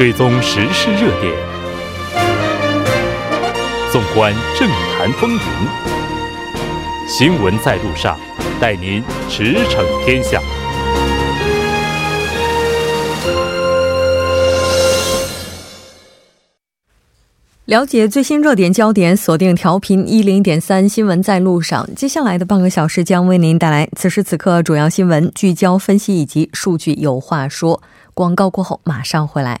追踪时事热点，纵观政坛风云，新闻在路上，带您驰骋天下。了解最新热点焦点，锁定调频一零点三新闻在路上。接下来的半个小时将为您带来此时此刻主要新闻聚焦分析以及数据有话说。广告过后马上回来。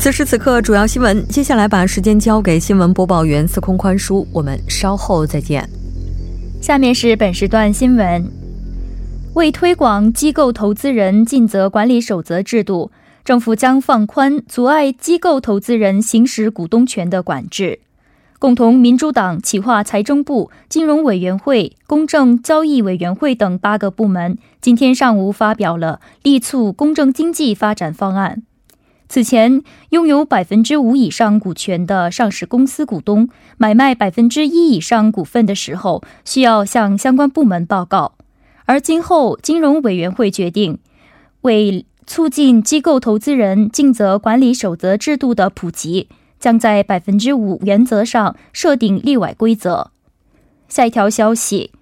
此时此刻，主要新闻。接下来把时间交给新闻播报员司空宽叔，我们稍后再见。下面是本时段新闻。为推广机构投资人尽责管理守则制度，政府将放宽阻碍机构投资人行使股东权的管制。共同民主党企划财政部、金融委员会、公正交易委员会等八个部门今天上午发表了力促公正经济发展方案。此前，拥有百分之五以上股权的上市公司股东买卖百分之一以上股份的时候，需要向相关部门报告。而今后，金融委员会决定，为促进机构投资人尽责管理守则制度的普及，将在百分之五原则上设定例外规则。下一条消息，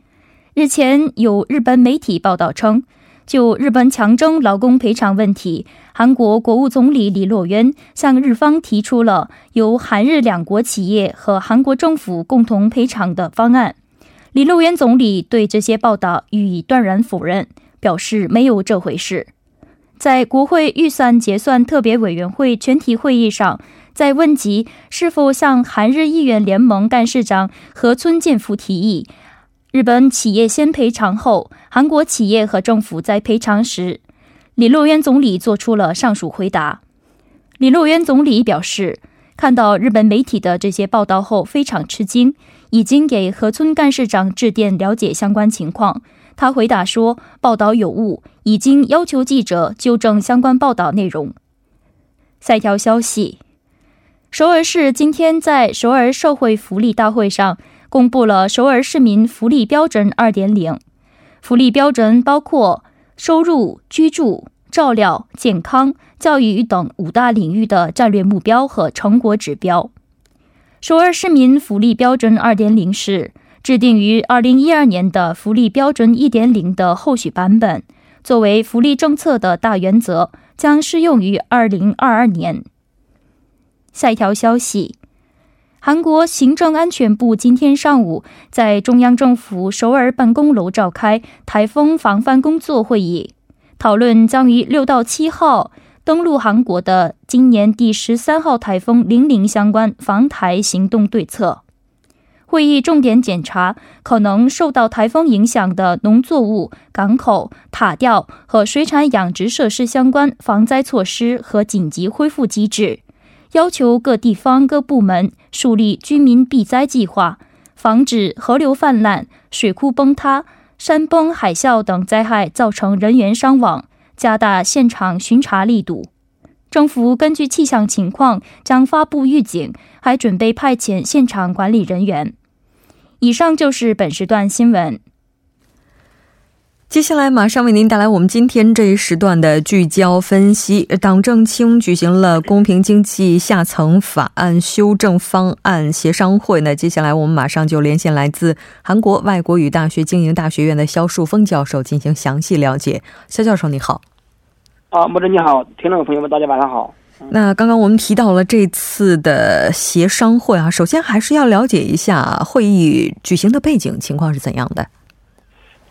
日前有日本媒体报道称。就日本强征劳工赔偿问题，韩国国务总理李洛渊向日方提出了由韩日两国企业和韩国政府共同赔偿的方案。李洛渊总理对这些报道予以断然否认，表示没有这回事。在国会预算结算特别委员会全体会议上，在问及是否向韩日议员联盟干事长河村健夫提议。日本企业先赔偿后，韩国企业和政府在赔偿时，李洛渊总理做出了上述回答。李洛渊总理表示，看到日本媒体的这些报道后非常吃惊，已经给河村干事长致电了解相关情况。他回答说，报道有误，已经要求记者纠正相关报道内容。下条消息，首尔市今天在首尔社会福利大会上。公布了首尔市民福利标准二点零，福利标准包括收入、居住、照料、健康、教育等五大领域的战略目标和成果指标。首尔市民福利标准二点零是制定于二零一二年的福利标准一点零的后续版本，作为福利政策的大原则，将适用于二零二二年。下一条消息。韩国行政安全部今天上午在中央政府首尔办公楼召开台风防范工作会议，讨论将于六到七号登陆韩国的今年第十三号台风“零零”相关防台行动对策。会议重点检查可能受到台风影响的农作物、港口、塔吊和水产养殖设施相关防灾措施和紧急恢复机制。要求各地方各部门树立居民避灾计划，防止河流泛滥、水库崩塌、山崩、海啸等灾害造成人员伤亡，加大现场巡查力度。政府根据气象情况将发布预警，还准备派遣现场管理人员。以上就是本时段新闻。接下来马上为您带来我们今天这一时段的聚焦分析。党政青举行了公平经济下层法案修正方案协商会。那接下来我们马上就连线来自韩国外国语大学经营大学院的肖树峰教授进行详细了解。肖教授你好。啊，莫真你好，听众朋友们大家晚上好。那刚刚我们提到了这次的协商会啊，首先还是要了解一下会议举行的背景情况是怎样的。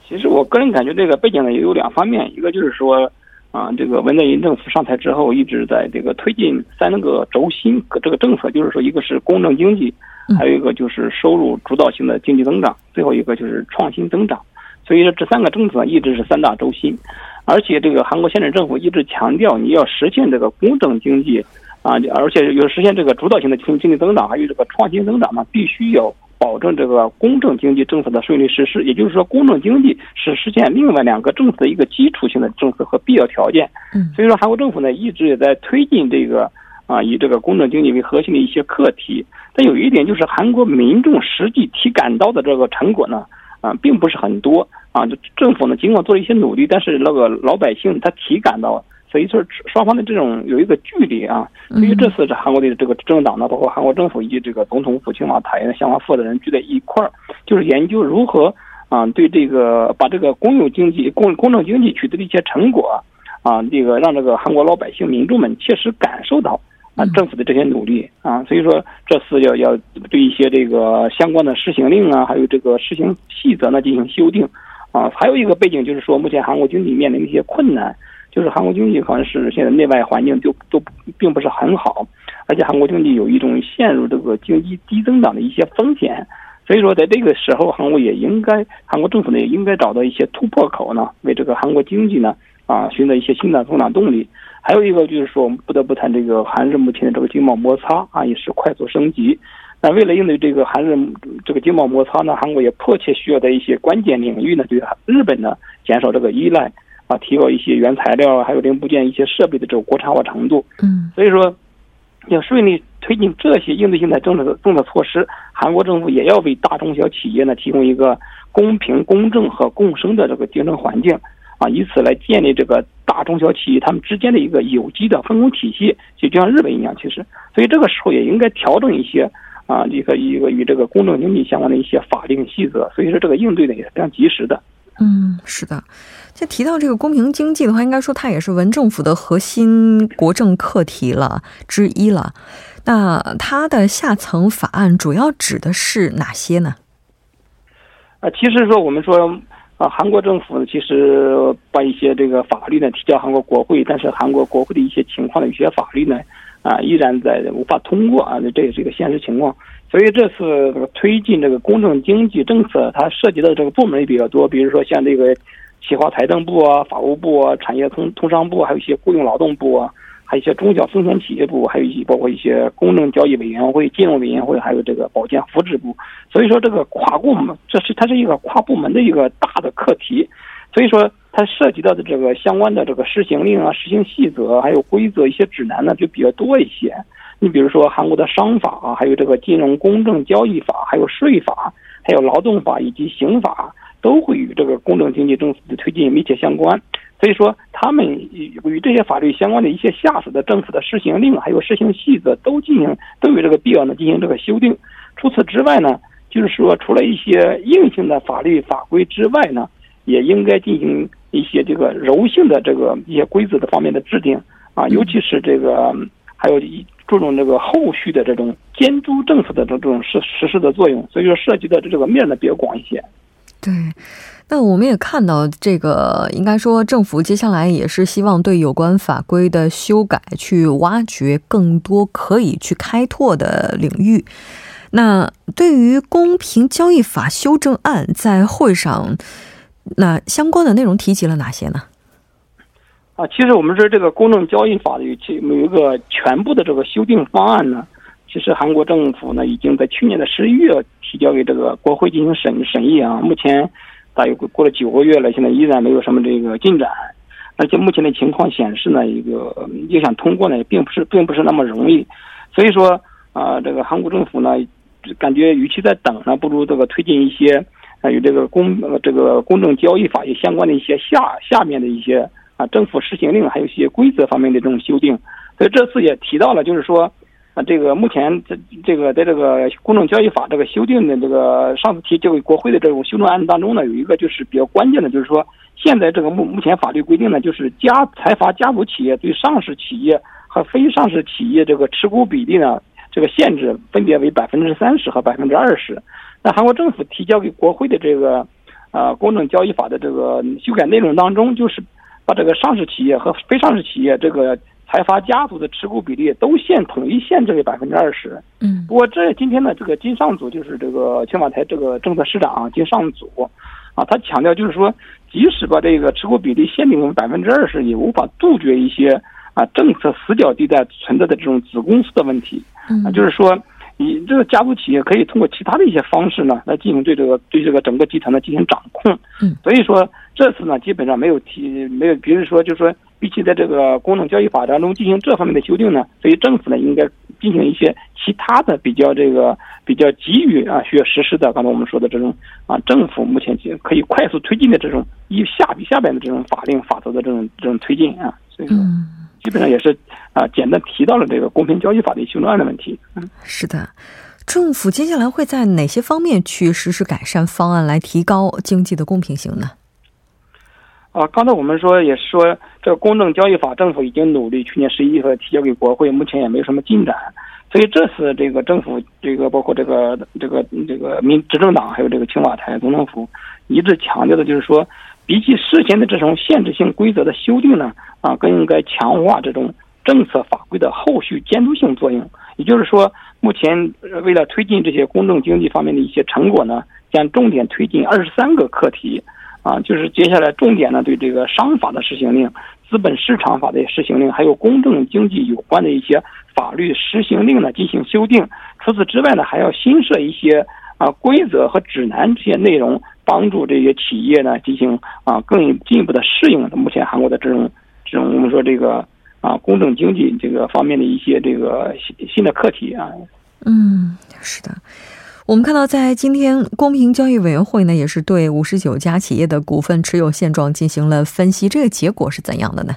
其实我个人感觉，这个背景呢也有两方面，一个就是说，啊，这个文在寅政府上台之后，一直在这个推进三个轴心这个政策，就是说，一个是公正经济，还有一个就是收入主导性的经济增长，最后一个就是创新增长。所以说，这三个政策一直是三大轴心。而且，这个韩国现任政府一直强调，你要实现这个公正经济啊，而且有实现这个主导性的经经济增长，还有这个创新增长嘛，必须要。保证这个公正经济政策的顺利实施，也就是说，公正经济是实现另外两个政策的一个基础性的政策和必要条件。嗯，所以说，韩国政府呢一直也在推进这个啊，以这个公正经济为核心的一些课题。但有一点就是，韩国民众实际体感到的这个成果呢，啊，并不是很多啊。就政府呢，尽管做了一些努力，但是那个老百姓他体感到。所以说，双方的这种有一个距离啊。对于这次这韩国的这个政党呢，包括韩国政府以及这个总统府青瓦台的相关负责人聚在一块儿，就是研究如何啊，对这个把这个公有经济、公公正经济取得的一些成果啊，这个让这个韩国老百姓、民众们切实感受到啊政府的这些努力啊。所以说，这次要要对一些这个相关的施行令啊，还有这个施行细则呢进行修订啊。还有一个背景就是说，目前韩国经济面临一些困难。就是韩国经济好像是现在内外环境就都并不是很好，而且韩国经济有一种陷入这个经济低增长的一些风险，所以说在这个时候，韩国也应该，韩国政府呢也应该找到一些突破口呢，为这个韩国经济呢啊寻找一些新的增长动力。还有一个就是说，我们不得不谈这个韩日目前的这个经贸摩擦啊，也是快速升级。那为了应对这个韩日这个经贸摩擦呢，韩国也迫切需要在一些关键领域呢，对日本呢减少这个依赖。啊，提高一些原材料还有零部件、一些设备的这种国产化程度。嗯，所以说，要顺利推进这些应对性的政策政策措施，韩国政府也要为大中小企业呢提供一个公平、公正和共生的这个竞争环境啊，以此来建立这个大中小企业他们之间的一个有机的分工体系，就就像日本一样。其实，所以这个时候也应该调整一些啊，一个一个与这个公正经济相关的一些法令细则。所以说，这个应对呢也是非常及时的。嗯，是的。就提到这个公平经济的话，应该说它也是文政府的核心国政课题了之一了。那它的下层法案主要指的是哪些呢？啊，其实说我们说啊，韩国政府其实把一些这个法律呢提交韩国国会，但是韩国国会的一些情况的一些法律呢啊依然在无法通过啊，这也是一个现实情况。所以这次推进这个公正经济政策，它涉及的这个部门也比较多，比如说像这个。企划财政部啊，法务部啊，产业通通商部，还有一些雇佣劳动部啊，还有一些中小风险企业部，还有一些包括一些公正交易委员会、金融委员会，还有这个保健福祉部。所以说，这个跨部门，这是它是一个跨部门的一个大的课题。所以说，它涉及到的这个相关的这个施行令啊、施行细则，还有规则一些指南呢，就比较多一些。你比如说，韩国的商法啊，还有这个金融公正交易法，还有税法，还有劳动法以及刑法。都会与这个公正经济政策的推进密切相关，所以说他们与与这些法律相关的一些下属的政府的施行令，还有施行细则都进行都有这个必要呢进行这个修订。除此之外呢，就是说除了一些硬性的法律法规之外呢，也应该进行一些这个柔性的这个一些规则的方面的制定啊，尤其是这个还有注重这个后续的这种监督政策的这种实实施的作用。所以说涉及的这个面呢比较广一些。对，那我们也看到，这个应该说政府接下来也是希望对有关法规的修改，去挖掘更多可以去开拓的领域。那对于公平交易法修正案，在会上那相关的内容提及了哪些呢？啊，其实我们说这个公正交易法的有其有一个全部的这个修订方案呢。其实韩国政府呢，已经在去年的十一月提交给这个国会进行审审议啊。目前大约过了九个月了，现在依然没有什么这个进展。而且目前的情况显示呢，一个要想通过呢，并不是并不是那么容易。所以说啊，这个韩国政府呢，感觉与其在等呢，不如这个推进一些啊与这个公这个公正交易法也相关的一些下下面的一些啊政府施行令，还有一些规则方面的这种修订。所以这次也提到了，就是说。啊，这个目前这这个在这个公正交易法这个修订的这个上次提交给国会的这种修正案当中呢，有一个就是比较关键的，就是说现在这个目目前法律规定呢，就是家财阀家族企业对上市企业和非上市企业这个持股比例呢，这个限制分别为百分之三十和百分之二十。那韩国政府提交给国会的这个，呃，公正交易法的这个修改内容当中，就是把这个上市企业和非上市企业这个财阀家族的持股比例都限统一限制为百分之二十。嗯，不过这今天呢，这个金上组就是这个青瓦台这个政策市长啊金尚组，啊，他强调就是说，即使把这个持股比例限定为百分之二十，也无法杜绝一些啊政策死角地带存在的这种子公司的问题。啊，就是说。你这个家族企业可以通过其他的一些方式呢，来进行对这个对这个整个集团呢进行掌控。嗯，所以说这次呢基本上没有提没有，比如说就是说，比起在这个公正交易法当中进行这方面的修订呢，所以政府呢应该进行一些其他的比较这个比较急于啊需要实施的，刚才我们说的这种啊政府目前可以快速推进的这种一下比下边的这种法令法则的这种这种推进啊。所以说。基本上也是啊，简单提到了这个公平交易法的修正案的问题。嗯，是的，政府接下来会在哪些方面去实施改善方案，来提高经济的公平性呢？啊，刚才我们说也是说，这个公正交易法政府已经努力，去年十一月份提交给国会，目前也没有什么进展。所以这次这个政府，这个包括这个这个这个民执政党，还有这个青瓦台总统府，一致强调的就是说。比起事前的这种限制性规则的修订呢，啊，更应该强化这种政策法规的后续监督性作用。也就是说，目前为了推进这些公正经济方面的一些成果呢，将重点推进二十三个课题，啊，就是接下来重点呢对这个商法的施行令、资本市场法的施行令，还有公正经济有关的一些法律施行令呢进行修订。除此之外呢，还要新设一些啊规则和指南这些内容。帮助这些企业呢进行啊更进一步的适应目前韩国的这种这种我们说这个啊公正经济这个方面的一些这个新新的课题啊。嗯，是的，我们看到在今天公平交易委员会呢也是对五十九家企业的股份持有现状进行了分析，这个结果是怎样的呢？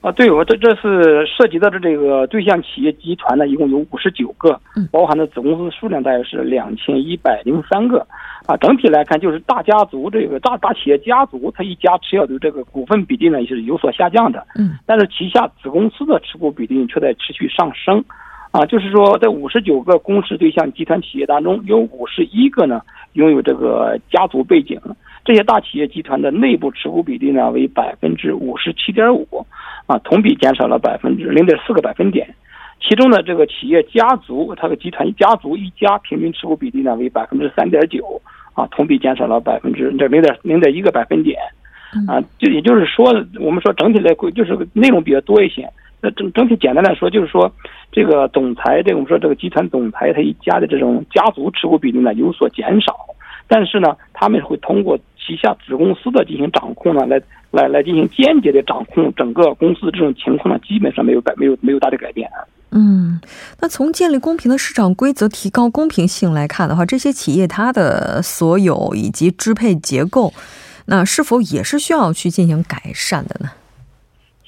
啊，对，我这这次涉及到的这个对象企业集团呢，一共有五十九个，包含的子公司数量大约是两千一百零三个，啊，整体来看就是大家族这个大大企业家族，它一家持有的这个股份比例呢也是有所下降的，嗯，但是旗下子公司的持股比例却在持续上升，啊，就是说在五十九个公示对象集团企业当中，有五十一个呢拥有这个家族背景。这些大企业集团的内部持股比例呢为百分之五十七点五，啊，同比减少了百分之零点四个百分点。其中呢，这个企业家族，它的集团家族一家平均持股比例呢为百分之三点九，啊，同比减少了百分之这零点零点一个百分点。啊，就也就是说，我们说整体来就是内容比较多一些。那整整体简单来说，就是说这个总裁，这我们说这个集团总裁他一家的这种家族持股比例呢有所减少。但是呢，他们会通过旗下子公司的进行掌控呢，来来来进行间接的掌控整个公司的这种情况呢，基本上没有改，没有没有大的改变。嗯，那从建立公平的市场规则、提高公平性来看的话，这些企业它的所有以及支配结构，那是否也是需要去进行改善的呢？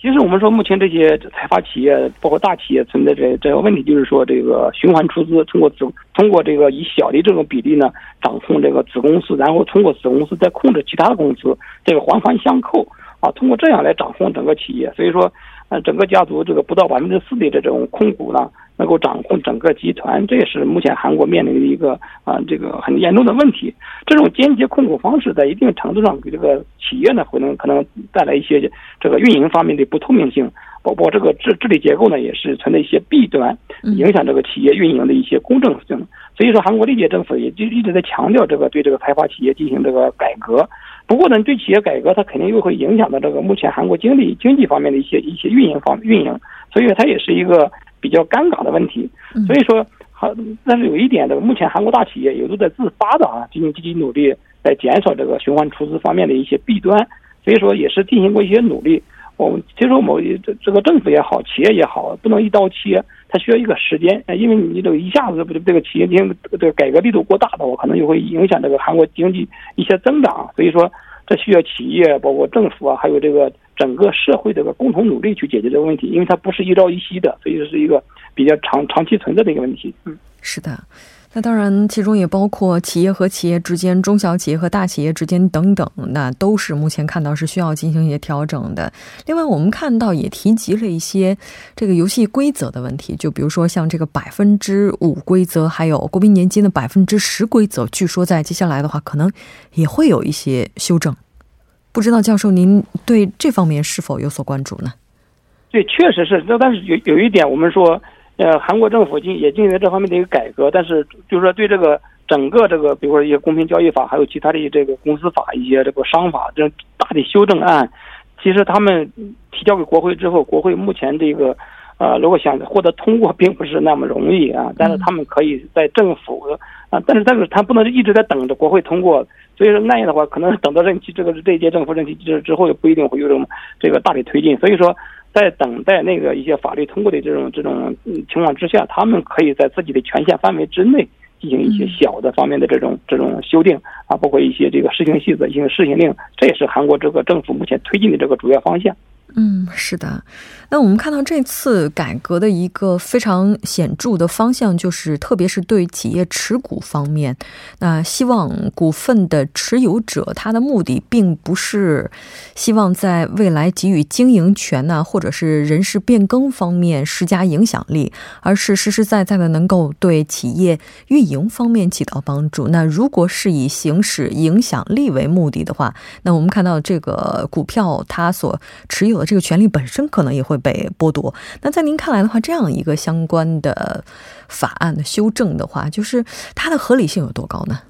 其实我们说，目前这些财阀企业，包括大企业存在这这个问题，就是说这个循环出资，通过子通过这个以小的这种比例呢，掌控这个子公司，然后通过子公司再控制其他的公司，这个环环相扣啊，通过这样来掌控整个企业。所以说，呃，整个家族这个不到百分之四的这种控股呢。能够掌控整个集团，这也是目前韩国面临的一个啊这个很严重的问题。这种间接控股方式，在一定程度上给这个企业呢，可能可能带来一些这个运营方面的不透明性，包括这个治治理结构呢，也是存在一些弊端，影响这个企业运营的一些公正性。所以说，韩国历届政府也就一直在强调这个对这个财阀企业进行这个改革。不过呢，对企业改革，它肯定又会影响到这个目前韩国经济经济方面的一些一些运营方运营，所以它也是一个。比较尴尬的问题，所以说好，但是有一点，这个目前韩国大企业也都在自发的啊，进行积极努力，在减少这个循环出资方面的一些弊端，所以说也是进行过一些努力。我们其实我们这这个政府也好，企业也好，不能一刀切，它需要一个时间，因为你这个一下子不这个企业进行这个改革力度过大的话，可能就会影响这个韩国经济一些增长，所以说这需要企业包括政府啊，还有这个。整个社会这个共同努力去解决这个问题，因为它不是一朝一夕的，所以是一个比较长长期存在的一个问题。嗯，是的，那当然其中也包括企业和企业之间、中小企业和大企业之间等等，那都是目前看到是需要进行一些调整的。另外，我们看到也提及了一些这个游戏规则的问题，就比如说像这个百分之五规则，还有国民年金的百分之十规则，据说在接下来的话可能也会有一些修正。不知道教授您对这方面是否有所关注呢？对，确实是。那但是有有一点，我们说，呃，韩国政府进也进行了这方面的一个改革，但是就是说对这个整个这个，比如说一些公平交易法，还有其他的这个公司法、一些这个商法这种大的修正案，其实他们提交给国会之后，国会目前这个。呃，如果想获得通过，并不是那么容易啊。但是他们可以在政府啊，但是但是他不能一直在等着国会通过。所以说那样的话，可能等到任期这个这一届政府任期之之后，也不一定会有这种这个大力推进。所以说，在等待那个一些法律通过的这种这种情况之下，他们可以在自己的权限范围之内进行一些小的方面的这种这种修订啊，包括一些这个施行细则、一些施行令，这也是韩国这个政府目前推进的这个主要方向。嗯，是的。那我们看到这次改革的一个非常显著的方向，就是特别是对企业持股方面，那希望股份的持有者他的目的并不是希望在未来给予经营权呢，或者是人事变更方面施加影响力，而是实实在在的能够对企业运营方面起到帮助。那如果是以行使影响力为目的的话，那我们看到这个股票它所持有。这个权利本身可能也会被剥夺。那在您看来的话，这样一个相关的法案的修正的话，就是它的合理性有多高呢？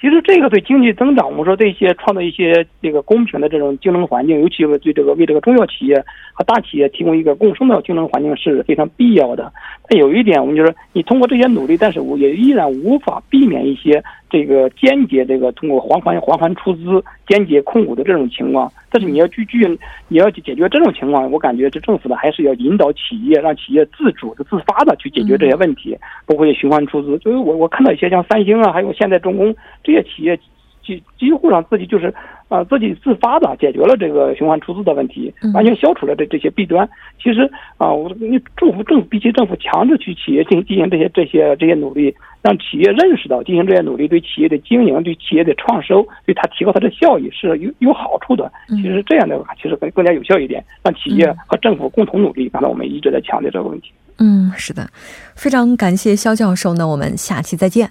其实这个对经济增长，我们说对一些创造一些这个公平的这种竞争环境，尤其是对这个为这个中药企业和大企业提供一个共生的竞争环境是非常必要的。但有一点，我们就是你通过这些努力，但是我也依然无法避免一些。这个间接这个通过还款还款出资、间接控股的这种情况，但是你要去去你要去解决这种情况，我感觉这政府呢还是要引导企业，让企业自主的、自发的去解决这些问题，包括循环出资。所以我我看到一些像三星啊，还有现在重工这些企业。几几乎上自己就是啊，自己自发的解决了这个循环出资的问题，完全消除了这这些弊端。其实啊，我你政府政比起政府强制去企业进进行这些这些这些努力，让企业认识到进行这些努力对企业的经营、对企业的创收、对它提高它的效益是有有好处的。其实这样的话，其实更更加有效一点，让企业和政府共同努力。刚才我们一直在强调这个问题。嗯，是的，非常感谢肖教授。那我们下期再见。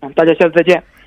嗯，大家下次再见。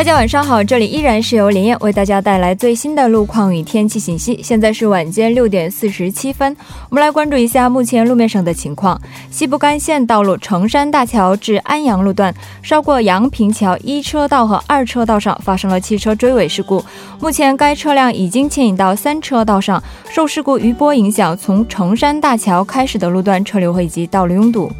大家晚上好，这里依然是由林燕为大家带来最新的路况与天气信息。现在是晚间六点四十七分，我们来关注一下目前路面上的情况。西部干线道路成山大桥至安阳路段，稍过阳平桥一车道和二车道上发生了汽车追尾事故，目前该车辆已经牵引到三车道上，受事故余波影响，从成山大桥开始的路段车流汇集，道路拥堵。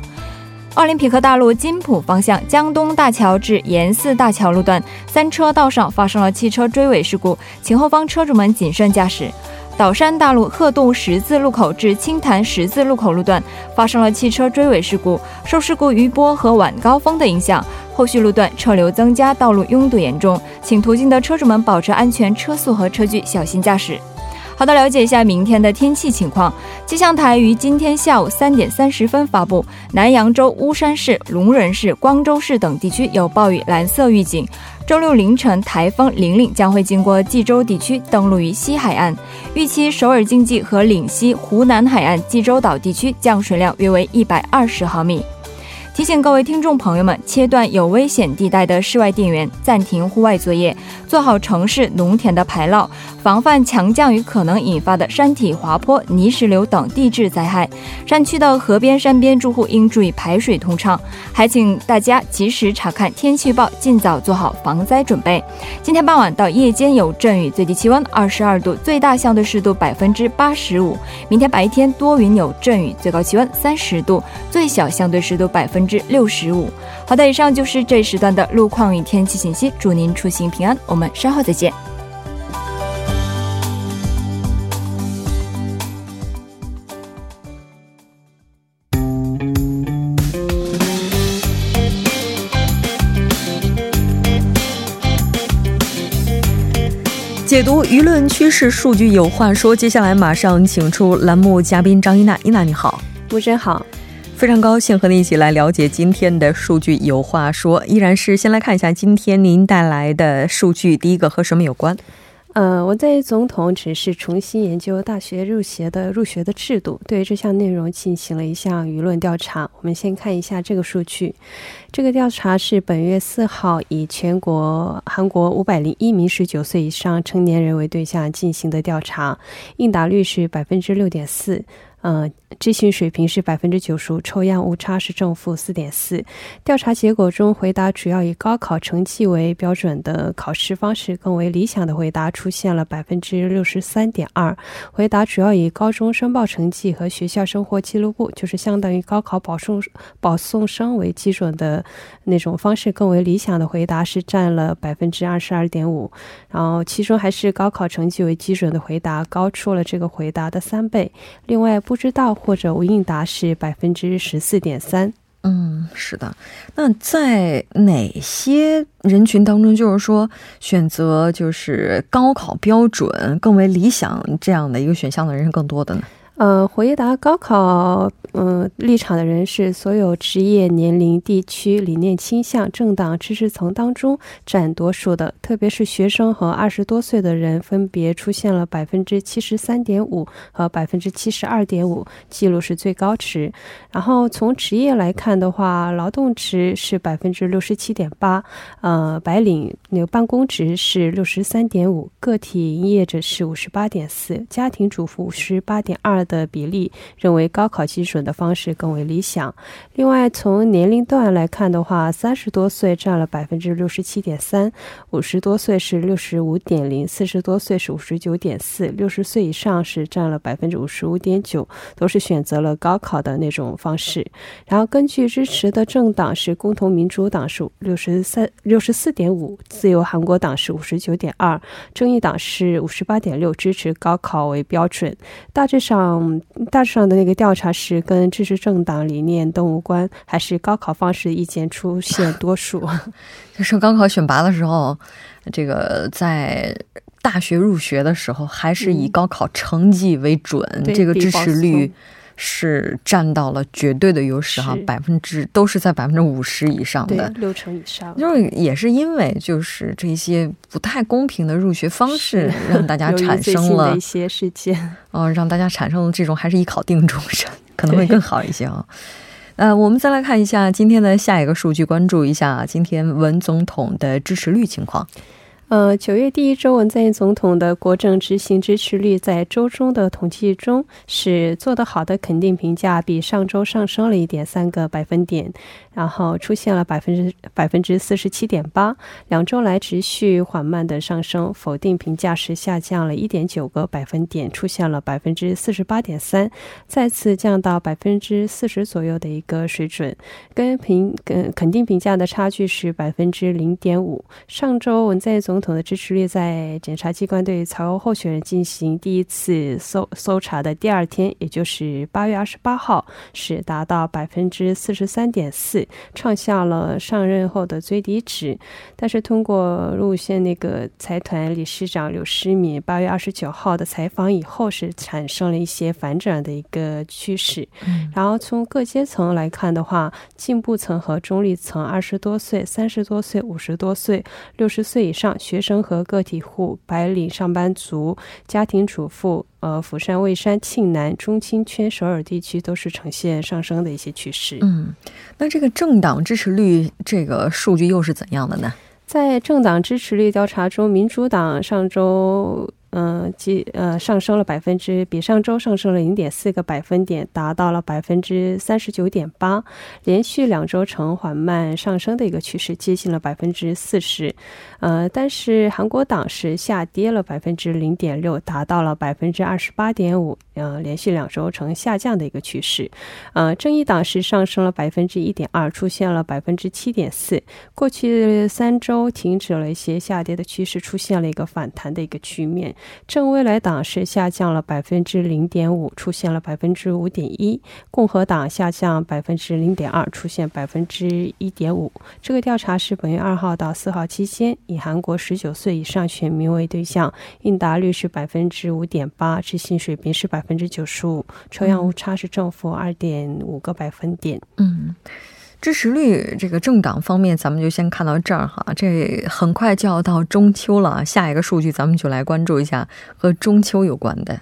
奥林匹克大路金浦方向江东大桥至延寺大桥路段三车道上发生了汽车追尾事故，请后方车主们谨慎驾驶。岛山大路鹤洞十字路口至青潭十字路口路段发生了汽车追尾事故，受事故余波和晚高峰的影响，后续路段车流增加，道路拥堵严重，请途经的车主们保持安全车速和车距，小心驾驶。好的，了解一下明天的天气情况。气象台于今天下午三点三十分发布，南扬州、巫山市、龙仁市、光州市等地区有暴雨蓝色预警。周六凌晨，台风玲玲将会经过济州地区，登陆于西海岸。预期首尔经济和岭西、湖南海岸、济州岛地区降水量约为一百二十毫米。提醒各位听众朋友们，切断有危险地带的室外电源，暂停户外作业，做好城市、农田的排涝，防范强降雨可能引发的山体滑坡、泥石流等地质灾害。山区的河边、山边住户应注意排水通畅，还请大家及时查看天气预报，尽早做好防灾准备。今天傍晚到夜间有阵雨，最低气温二十二度，最大相对湿度百分之八十五。明天白天多云有阵雨，最高气温三十度，最小相对湿度百分。至六十五。好的，以上就是这时段的路况与天气信息。祝您出行平安，我们稍后再见。解读舆论趋势，数据有话说。接下来马上请出栏目嘉宾张一娜，一娜你好，主持人好。非常高兴和您一起来了解今天的数据。有话说，依然是先来看一下今天您带来的数据。第一个和什么有关？呃，我在总统只是重新研究大学入学的入学的制度，对这项内容进行了一项舆论调查。我们先看一下这个数据。这个调查是本月四号以全国韩国五百零一名十九岁以上成年人为对象进行的调查，应答率是百分之六点四。嗯，知行水平是百分之九十五，抽样误差是正负四点四。调查结果中，回答主要以高考成绩为标准的考试方式更为理想的回答出现了百分之六十三点二。回答主要以高中申报成绩和学校生活记录簿，就是相当于高考保送保送生为基准的那种方式更为理想的回答是占了百分之二十二点五。然后其中还是高考成绩为基准的回答高出了这个回答的三倍。另外。不知道或者无应答是百分之十四点三。嗯，是的。那在哪些人群当中，就是说选择就是高考标准更为理想这样的一个选项的人是更多的呢？呃，回答高考嗯立场的人是所有职业、年龄、地区、理念倾向、政党知识层当中占多数的，特别是学生和二十多岁的人，分别出现了百分之七十三点五和百分之七十二点五，记录是最高值。然后从职业来看的话，劳动值是百分之六十七点八，呃，白领那个办公值是六十三点五，个体营业者是五十八点四，家庭主妇五十八点二。的比例认为高考基准的方式更为理想。另外，从年龄段来看的话，三十多岁占了百分之六十七点三，五十多岁是六十五点零，四十多岁是五十九点四，六十岁以上是占了百分之五十五点九，都是选择了高考的那种方式。然后，根据支持的政党是共同民主党是六十三六十四点五，自由韩国党是五十九点二，正义党是五十八点六，支持高考为标准。大致上。嗯，大致上的那个调查是跟支持政党理念都无关，还是高考方式意见出现多数？就是高考选拔的时候，这个在大学入学的时候，还是以高考成绩为准，这个支持率。是占到了绝对的优势哈，百分之都是在百分之五十以上的，六成以上。就是也是因为就是这些不太公平的入学方式，让大家 产生了一些事件，嗯，让大家产生了这种还是以考定终身，可能会更好一些啊。呃，我们再来看一下今天的下一个数据，关注一下今天文总统的支持率情况。呃，九月第一周，文在寅总统的国政执行支持率在周中的统计中是做得好的，肯定评价比上周上升了一点三个百分点。然后出现了百分之百分之四十七点八，两周来持续缓慢的上升。否定评价是下降了一点九个百分点，出现了百分之四十八点三，再次降到百分之四十左右的一个水准。跟评跟肯定评价的差距是百分之零点五。上周文在寅总统的支持率在检察机关对曹候选人进行第一次搜搜查的第二天，也就是八月二十八号，是达到百分之四十三点四。创下了上任后的最低值，但是通过路县那个财团理事长柳诗敏八月二十九号的采访以后，是产生了一些反转的一个趋势。然后从各阶层来看的话，进步层和中立层，二十多岁、三十多岁、五十多岁、六十岁以上学生和个体户、白领上班族、家庭主妇。呃，釜山、蔚山、庆南、中青圈、首尔地区都是呈现上升的一些趋势。嗯，那这个政党支持率这个数据又是怎样的呢？在政党支持率调查中，民主党上周。嗯，即呃上升了百分之，比上周上升了零点四个百分点，达到了百分之三十九点八，连续两周呈缓慢上升的一个趋势，接近了百分之四十。呃，但是韩国党是下跌了百分之零点六，达到了百分之二十八点五，呃，连续两周呈下降的一个趋势。呃，正义党是上升了百分之一点二，出现了百分之七点四，过去三周停止了一些下跌的趋势，出现了一个反弹的一个局面。正未来党是下降了百分之零点五，出现了百分之五点一；共和党下降百分之零点二，出现百分之一点五。这个调查是本月二号到四号期间，以韩国十九岁以上选民为对象，应答率是百分之五点八，执行水平是百分之九十五，抽样误差是正负二点五个百分点。嗯。支持率这个政党方面，咱们就先看到这儿哈。这很快就要到中秋了，下一个数据咱们就来关注一下和中秋有关的。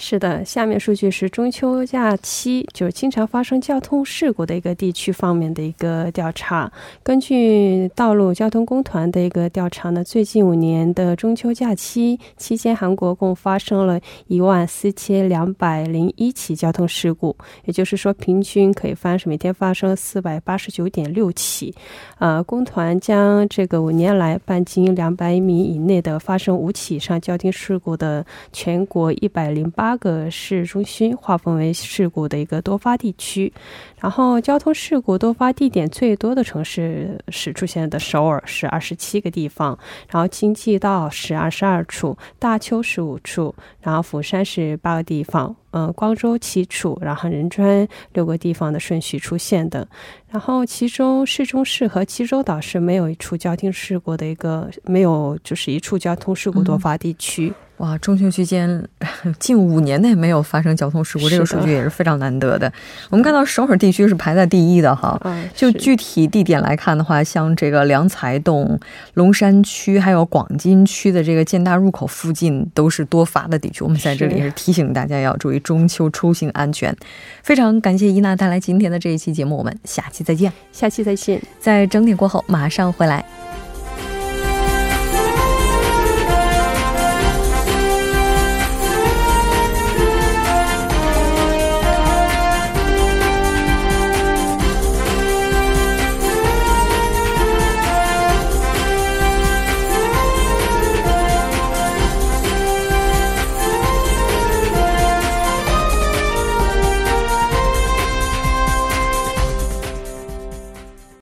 是的，下面数据是中秋假期就是经常发生交通事故的一个地区方面的一个调查。根据道路交通工团的一个调查呢，最近五年的中秋假期期间，韩国共发生了一万四千两百零一起交通事故，也就是说，平均可以发生每天发生四百八十九点六起。呃，工团将这个五年来半径两百米以内的发生五起以上交通事故的全国一百零八。八个市中心划分为事故的一个多发地区，然后交通事故多发地点最多的城市是出现的首尔是二十七个地方，然后京畿道是二十二处，大邱十五处，然后釜山是八个地方，嗯，光州七处，然后仁川六个地方的顺序出现的，然后其中市中市和济州岛是没有一处交通事故的一个没有就是一处交通事故多发地区。哇，中秋期间 近五年内没有发生交通事故，这个数据也是非常难得的。我们看到首尔地区是排在第一的哈，就具体地点来看的话，像这个良才洞、龙山区还有广金区的这个建大入口附近都是多发的地区。我们在这里也是提醒大家要注意中秋出行安全。非常感谢伊娜带来今天的这一期节目，我们下期再见。下期再见，在整点过后马上回来。